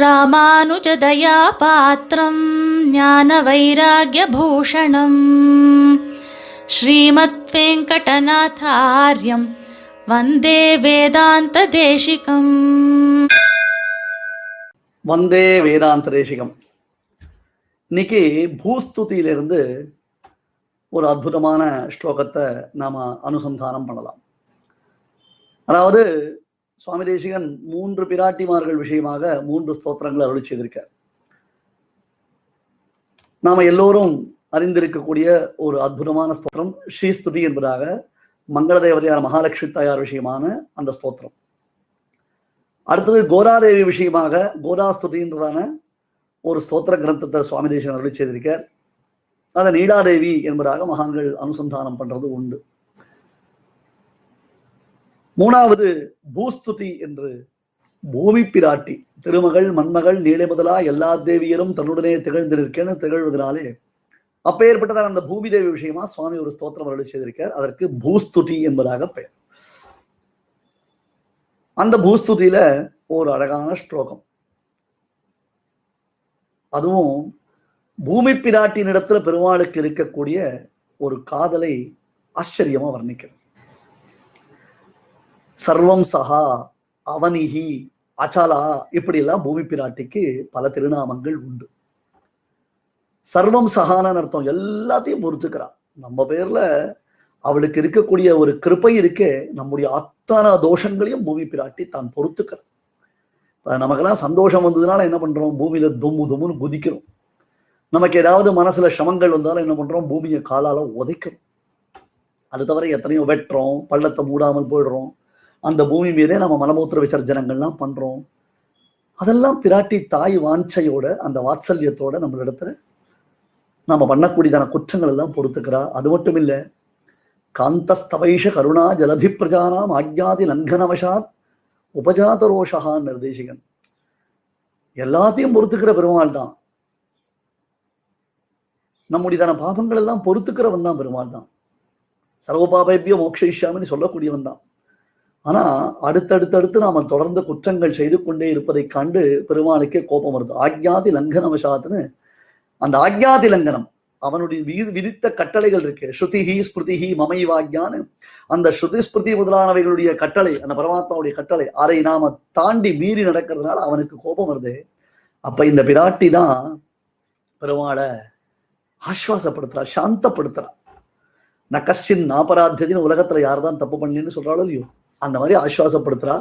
ராமானுஜதயாபாத்திரம் ஞான வைராகியபூஷணம் ஸ்ரீமத் வெங்கடநாதாரியம் வந்தே வேதாந்த தேசிகம் வந்தே வேதாந்த தேசிகம் இன்னைக்கு பூஸ்துதியிலிருந்து ஒரு அற்புதமான ஸ்லோகத்தை நாம அனுசந்தானம் பண்ணலாம். அதாவது சுவாமி தேசிகன் மூன்று பிராட்டிமார்கள் விஷயமாக மூன்று ஸ்தோத்திரங்களை அருளி செய்திருக்கார். நாம எல்லோரும் அறிந்திருக்கக்கூடிய ஒரு அற்புதமான ஸ்தோத்திரம் ஸ்ரீஸ்துதி என்பதாக மங்கள தேவதையார் மகாலட்சுமி தாயார் விஷயமான அந்த ஸ்தோத்திரம். அடுத்தது கோராதேவி விஷயமாக கோராஸ்துதின்றதான ஒரு ஸ்தோத்திர கிரந்தத்தை சுவாமி தேசிகன் அருளி செய்திருக்கார். அதை நீடாதேவி என்பதாக மகான்கள் அனுசந்தானம் பண்றது உண்டு. மூணாவது பூஸ்துதி என்று பூமி பிராட்டி திருமகள் மண்மகள் நீளை முதலா எல்லா தேவியரும் தன்னுடனே திகழ்ந்திருக்கேன்னு திகழ்வதனாலே அப்பேற்பட்டதான அந்த பூமி தேவி விஷயமா சுவாமி ஒரு ஸ்தோத்திரம் அருளி செய்திருக்கார். அதற்கு பூஸ்துதி என்பதாக பெயர். அந்த பூஸ்துதியில ஒரு அழகான ஸ்லோகம். அதுவும் பூமி பிராட்டியின் இடத்துல பெருமாளுக்கு இருக்கக்கூடிய ஒரு காதலை ஆச்சரியமா வர்ணிக்கிறது. சர்வம் சகா அவனிகி அச்சாலா இப்படி எல்லாம் பூமி பிராட்டிக்கு பல திருநாமங்கள் உண்டு. சர்வம் சகான்னு அர்த்தம் எல்லாத்தையும் பொறுத்துக்கிறான். நம்ம பேர்ல அவளுக்கு இருக்கக்கூடிய ஒரு கிருப்பை இருக்கே நம்முடைய அத்தனை தோஷங்களையும் பூமி பிராட்டி தான் பொறுத்துக்கிறான். இப்ப நமக்கெல்லாம் சந்தோஷம் வந்ததுனால என்ன பண்றோம்? பூமியில தும்மு தும்முன்னு குதிக்கிறோம். நமக்கு ஏதாவது மனசுல சிரமங்கள் வந்தாலும் என்ன பண்றோம்? பூமியை காலால உதைக்கிறோம். அது தவிர எத்தனையோ வெட்டுறோம் பள்ளத்தை மூடாமல் போயிடுறோம். அந்த பூமி மீதே நம்ம மலமூத்திர விசர்ஜனங்கள்லாம் பண்றோம். அதெல்லாம் பிராட்டி தாய் வாஞ்சையோட அந்த வாத்சல்யத்தோட நம்மளிடத்துல நம்ம பண்ணக்கூடியதான குற்றங்கள் எல்லாம் பொறுத்துக்கிறா. அது மட்டும் இல்லை காந்தஸ்தவைஷ கருணா ஜலதி பிரஜானாம் ஆக்ஞாதி லங்கனவசாத் உபஜாத ரோஷகான் நிர்தேசிகன். எல்லாத்தையும் பொறுத்துக்கிற பெருமாள் தான். நம்முடையதான பாபங்கள் எல்லாம் பொறுத்துக்கிறவன் தான் பெருமாள் தான். சர்வபாபேபிய மோக்ஷயிஷ்யாமின்னு சொல்லக்கூடியவன் தான். ஆனா அடுத்தடுத்தடுத்து நாம தொடர்ந்து குற்றங்கள் செய்து கொண்டே இருப்பதை கண்டு பெருமாளுக்கே கோபம் வருது. ஆக்ஞாதி விஷாத்துன்னு அந்த ஆக்ஞாதி லங்கனம் அவனுடைய விதித்த கட்டளைகள் இருக்கு. ஸ்ருதிஹி ஸ்மிருதிஹி மமைவாக்யான்னு அந்த ஸ்ருதி ஸ்மிருதி முதலானவைகளுடைய கட்டளை அந்த பரமாத்மாவுடைய கட்டளை அதை நாம தாண்டி மீறி நடக்கிறதுனால அவனுக்கு கோபம் வருது. அப்ப இந்த பிராட்டி தான் பெருமாளை ஆஸ்வாசப்படுத்துறா சாந்தப்படுத்துறா. நகஷின் நாபராத்தியத்தின் உலகத்துல யார்தான் தப்பு பண்ணலன்னு சொல்றாளோ இல்லையோ? அந்த மாதிரி ஆஸ்வாசப்படுத்துறா.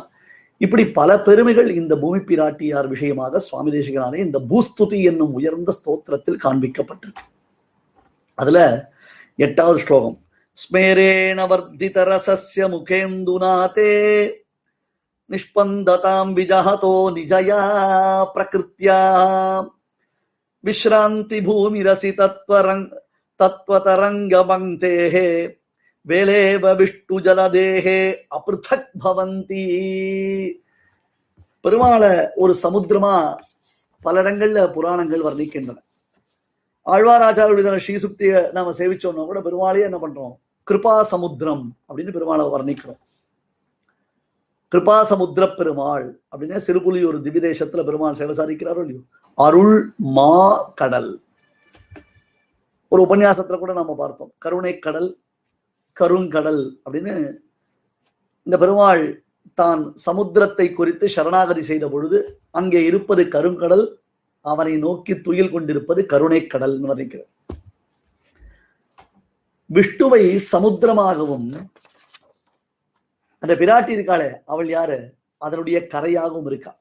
இப்படி பல பெருமைகள் இந்த பூமி பிராட்டியார் விஷயமாக சுவாமி தேசிகனாலே இந்த பூஸ்துதி என்னும் உயர்ந்த ஸ்தோத்திரத்தில் காண்பிக்கப்பட்டிருக்கு. அதுல எட்டாவது ஸ்லோகம். ஸ்மேரேண வர்த்தித ரசஸ்ய முகேந்துநாதே நிஷ்பந்ததாம் விஜஹதோ நிஜயா பிரகிருத்தியா விஸ்ராந்தி பூமிரசி தத்வரங் தத்வதரங்கபங்க்தேः வேலேவ விஷ்ணு ஜலதேகே அபிருதக் பவந்தி பெருமாளை ஒரு சமுத்திரமா பல இடங்கள்ல புராணங்கள் வர்ணிக்கின்றன. ஆழ்வாராச்சாரியுடைய ஸ்ரீசுக்தியை நாம சேவிச்சோம்னா கூட பெருமாளையே என்ன பண்றோம்? கிருபா சமுத்திரம் அப்படின்னு பெருமாளை வர்ணிக்கிறோம். கிருபா சமுத்திர பெருமாள் அப்படின்னு சிறுபுலி ஒரு திவ்ய தேசத்துல பெருமாள் சேவை சாதிக்கிறாரோ இல்லையோ? அருள் மா கடல். ஒரு உபன்யாசத்துல கூட நாம பார்த்தோம். கருணை கடல் கருங்கடல் அப்படின்னு இந்த பெருமாள் தான் சமுத்திரத்தை குறித்து சரணாகதி செய்த பொழுது அங்கே இருப்பது கருங்கடல் அவனை நோக்கி துயில் கொண்டிருப்பது கருணை கடல் வர்ணிக்கிறார். விஷ்ணுவை சமுத்திரமாகவும் அந்த பிராட்டி இருக்காளே அவள் யாரு? அதனுடைய கரையாகவும் இருக்கா.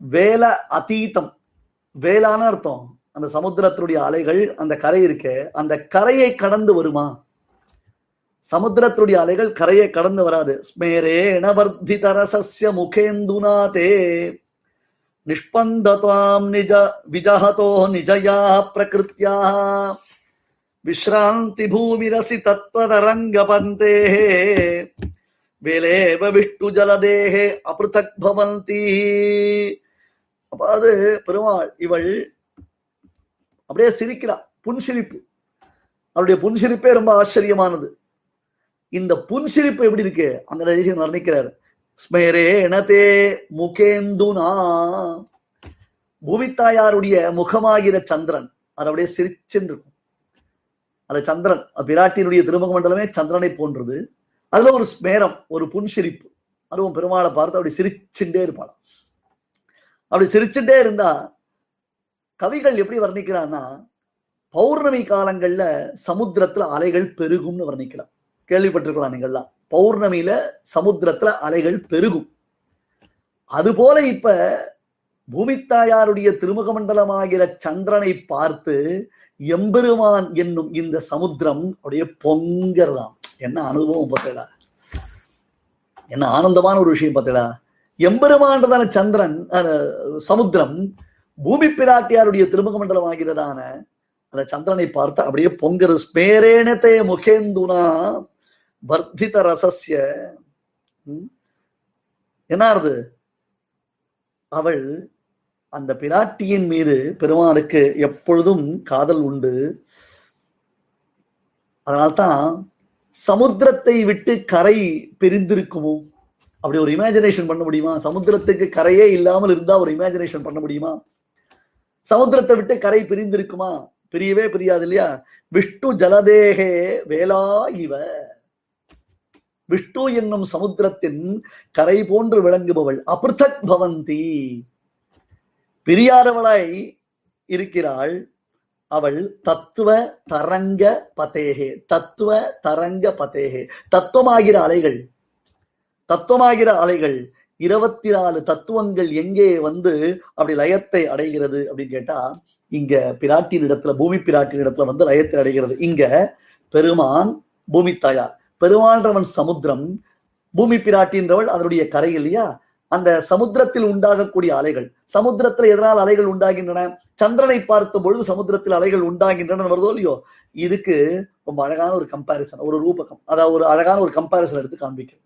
வேல அதீதம் வேளான அர்த்தம். அந்த சமுத்திரத்தினுடைய அலைகள் அந்த கரை இருக்க அந்த கரையை கடந்து வருமா? சமுத்திரத்துடைய அலைகள் கரையை கடந்து வராது. ஸ்மேரேண வர்த்தித ரசஸ்ய முகேந்துநாதே. நிஷ்பந்ததாம் நிஜ விஜஹதோ நிஜயா பிரகிருத்தியா விஸ்ராந்தி பூமிரசி தத்வதரங்கபந்தே வேலேவ விஷ்ணு ஜலதேகே அபிருதக் பவந்தி அப்ப பெருமாள் இவள் அப்படியே சிரிக்கிறா. புன்சிரிப்பு. அவருடைய புன்சிரிப்பே ரொம்ப ஆச்சரியமானது. இந்த புன்சிரிப்பு எப்படி இருக்கு? அந்த தேசியம் வர்ணிக்கிறார். ஸ்மரேண முகேந்துனா பூமித்தாயாருடைய முகமாகிற சந்திரன். அது அப்படியே சிரிச்சென்று இருக்கும். அந்த சந்திரன் பிராட்டியினுடைய திருமுக மண்டலமே சந்திரனை போன்றது. அதுல ஒரு ஸ்மேரம் ஒரு புன்சிரிப்பு. அதுவும் பெருமாளை பார்த்து அப்படி சிரிச்சுட்டே இருப்பாளாம். அப்படி சிரிச்சுட்டே இருந்தா கவிகள் எப்படி வர்ணிக்கிறான்னா பௌர்ணமி காலங்கள்ல சமுத்திரத்துல அலைகள் பெருகும்னு வர்ணிக்கலாம். கேள்விப்பட்டிருக்கலாம் நீங்கள்லாம். பௌர்ணமியில சமுத்திரத்துல அலைகள் பெருகும். அது போல இப்ப பூமித்தாயாருடைய திருமுக மண்டலமாகிற சந்திரனை பார்த்து எம்பெருமான் என்னும் இந்த சமுத்திரம் அப்படியே பொங்கறதாம். என்ன அனுபவம் பார்த்தடா என்ன ஆனந்தமான ஒரு விஷயம் பார்த்தடா எம்பெருமான்றதான சந்திரன் சமுத்திரம் பூமி பிராட்டியாருடைய திருமுக மண்டலம் ஆகிறதான அந்த சந்திரனை பார்த்து அப்படியே பொங்கறது. ஸ்மேரேனத்தை முகேந்துனா வர்த்தித ரசஸ்ய என்ன அவள் அந்த பிராட்டியின் மீது பெருமானுக்கு எப்பொழுதும் காதல் உண்டு. அதனால்தான் சமுத்திரத்தை விட்டு கரை பிரிந்திருக்குமோ? அப்படி ஒரு இமேஜினேஷன் பண்ண முடியுமா? சமுத்திரத்துக்கு கரையே இல்லாமல் இருந்தா ஒரு இமேஜினேஷன் பண்ண முடியுமா? சமுத்திரத்தை விட்டு கரை பிரிந்திருக்குமா? பிரியவே பிரியாது இல்லையா? விஷ்ணு ஜலதேகே வேலா இவ. விஷ்ணு என்னும் சமுத்திரத்தின் கரை போன்று விளங்குபவள் அபிருத்தக் பவந்தி. பிரியாதவளாய் இருக்கிறாள். அவள் தத்துவ தரங்க பதேகே தத்துவ தரங்க பதேகே. தத்துவமாகிற அலைகள் தத்துவமாகிற அலைகள் இருபத்தி நாலு தத்துவங்கள் எங்கே வந்து அப்படி லயத்தை அடைகிறது அப்படின்னு கேட்டா இங்க பிராட்டியின் இடத்துல பூமி பிராட்டியின் இடத்துல வந்து லயத்தை அடைகிறது. இங்க பெருமான் பூமி தாயார் பெருமான்றவன் சமுத்திரம் பூமி பிராட்டின்றவள் அதனுடைய கரை இல்லையா? அந்த சமுத்திரத்தில் உண்டாகக்கூடிய அலைகள். சமுத்திரத்துல எதனால் அலைகள் உண்டாகின்றன? சந்திரனை பார்த்த பொழுது சமுத்திரத்தில் அலைகள் உண்டாகின்றன வருதோ இல்லையோ? இதுக்கு ரொம்ப அழகான ஒரு கம்பாரிசன் ஒரு ரூபகம். அதாவது ஒரு அழகான ஒரு கம்பாரிசன் எடுத்து காண்பிக்கும்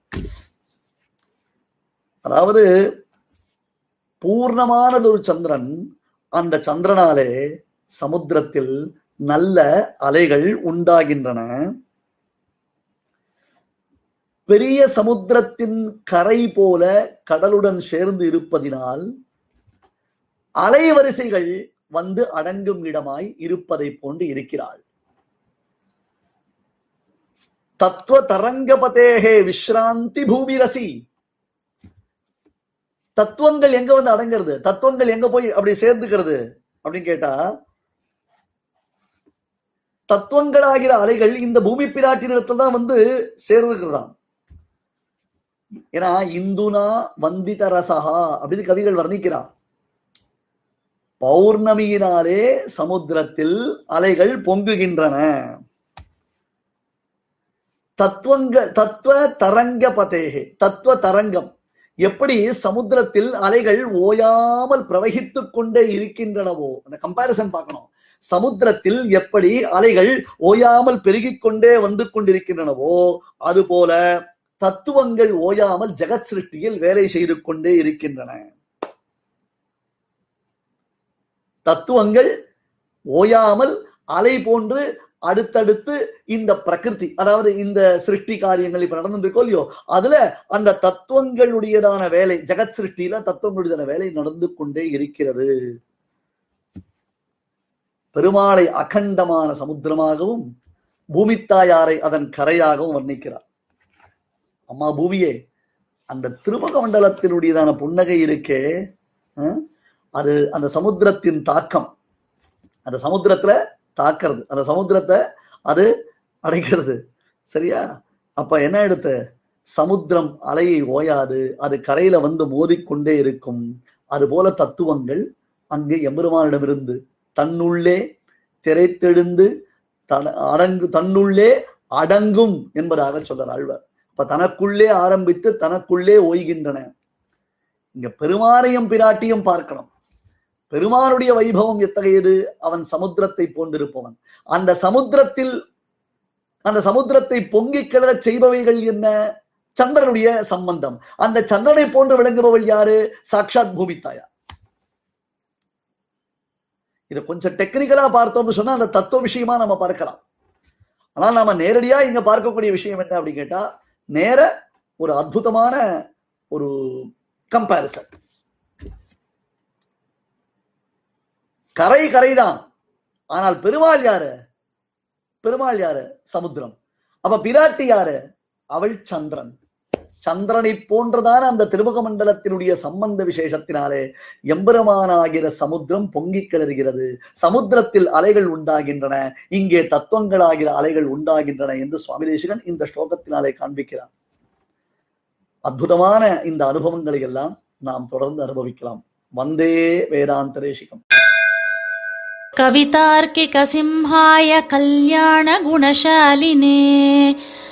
அதாவது பூர்ணமானது ஒரு சந்திரன் அந்த சந்திரனாலே சமுத்திரத்தில் நல்ல அலைகள் உண்டாகின்றன. பெரிய சமுத்திரத்தின் கரை போல கடலுடன் சேர்ந்து இருப்பதினால் அலைவரிசைகள் வந்து அடங்கும் இடமாய் இருப்பதை போன்று இருக்கிறாள். தத்துவ தரங்கபதேகே விஸ்ராந்தி பூமிரசி. தத்துவங்கள் எங்க வந்து அடங்கிறது? தத்துவங்கள் எங்க போய் அப்படி சேர்ந்துக்கிறது? அப்படின்னு கேட்டா தத்துவங்களாகிற அலைகள் இந்த பூமி பிராட்டினிடத்துல தான் வந்து சேர்ந்துக்கிறதாம். ஏன்னா இந்துனா வந்தித ரசகா அப்படின்னு கவிகள் வர்ணிக்கிறார் பௌர்ணமியினாலே சமுத்திரத்தில் அலைகள் பொங்குகின்றன. தத்துவங்க தத்துவ தரங்க பதேகே தத்துவ தரங்கம். எப்படி சமுத்திரத்தில் அலைகள் ஓயாமல் பிரவகித்துக் கொண்டே இருக்கின்றனவோ அந்த கம்பாரிசன் பார்க்கணும். சமுத்திரத்தில் எப்படி அலைகள் ஓயாமல் பெருகிக் கொண்டே வந்து கொண்டிருக்கின்றனவோ அதுபோல தத்துவங்கள் ஓயாமல் ஜெகத் சிருஷ்டியில் வேலை செய்து கொண்டே இருக்கின்றன. தத்துவங்கள் ஓயாமல் அலை போன்று அடுத்தடுத்து இந்த பிரகிருதி அதாவது இந்த சிருஷ்டி காரியங்கள் இப்ப நடந்துருக்கோ இல்லையோ அதுல அந்த தத்துவங்களுடையதான வேலை ஜெகத் சிருஷ்டியில தத்துவங்களுடையதான வேலை நடந்து கொண்டே இருக்கிறது. பெருமாளை அகண்டமான சமுத்திரமாகவும் பூமித்தாயாரை அதன் கரையாகவும் வர்ணிக்கிறார். அம்மா பூமியே அந்த திருமுக மண்டலத்தினுடையதான புன்னகை இருக்கே அது அந்த சமுத்திரத்தின் தாக்கம். அந்த சமுத்திரத்துல தாக்கிறது. அந்த சமுத்திரத்தை அது அடைக்கிறது. சரியா? அப்ப என்ன எடுத்து? சமுத்திரம் அலையை ஓயாது அது கரையில வந்து மோதிக்கொண்டே இருக்கும். அது போல தத்துவங்கள் அங்கு எம்பெருமானிடமிருந்து தன்னுள்ளே திரைத்தெழுந்து தன அடங்கு தன்னுள்ளே அடங்கும் என்பதாக சொல்றார் ஆழ்வார். இப்ப தனக்குள்ளே ஆரம்பித்து தனக்குள்ளே ஓய்கின்றன. இங்க பெருமாறையும் பிராட்டியும் பார்க்கணும். பெருமானுடைய வைபவம் எத்தகையது? அவன் சமுத்திரத்தை போன்றிருப்பவன். அந்த சமுத்திரத்தில் அந்த சமுத்திரத்தை பொங்கி கிளற செய்பவைகள் என்ன? சந்திரனுடைய சம்பந்தம். அந்த சந்திரனை போன்று விளங்குபவள் யாரு? சாட்சாத் பூமித்தாயா இதை கொஞ்சம் டெக்னிக்கலா பார்த்தோம்னு சொன்னா அந்த தத்துவ விஷயமா நம்ம பார்க்கலாம். ஆனால் நாம நேரடியா இங்க பார்க்கக்கூடிய விஷயம் என்ன அப்படின்னு கேட்டா நேர ஒரு அற்புதமான ஒரு கம்பாரிசன் கரை கரைதான். ஆனால் பெருமாள் யாரு? பெருமாள் யாரு? சமுத்திரம். அப்ப பிராட்டி யாரு? அவள் சந்திரன். சந்திரனை போன்றதான அந்த திருமுக மண்டலத்தினுடைய சம்பந்த விசேஷத்தினாலே எம்பெருமானாகிற சமுத்திரம் பொங்கி கிளறுகிறது. சமுத்திரத்தில் அலைகள் உண்டாகின்றன. இங்கே தத்துவங்களாகிற அலைகள் உண்டாகின்றன என்று சுவாமி தேசிகன் இந்த ஸ்லோகத்தினாலே காண்பிக்கிறார் அற்புதமான இந்த அனுபவங்களை எல்லாம் நாம் தொடர்ந்து அனுபவிக்கலாம். வந்தே வேதாந்தரேஷிகம் கவிதார்க்கிக சிம்ஹாய கல்யாண குணசாலினே.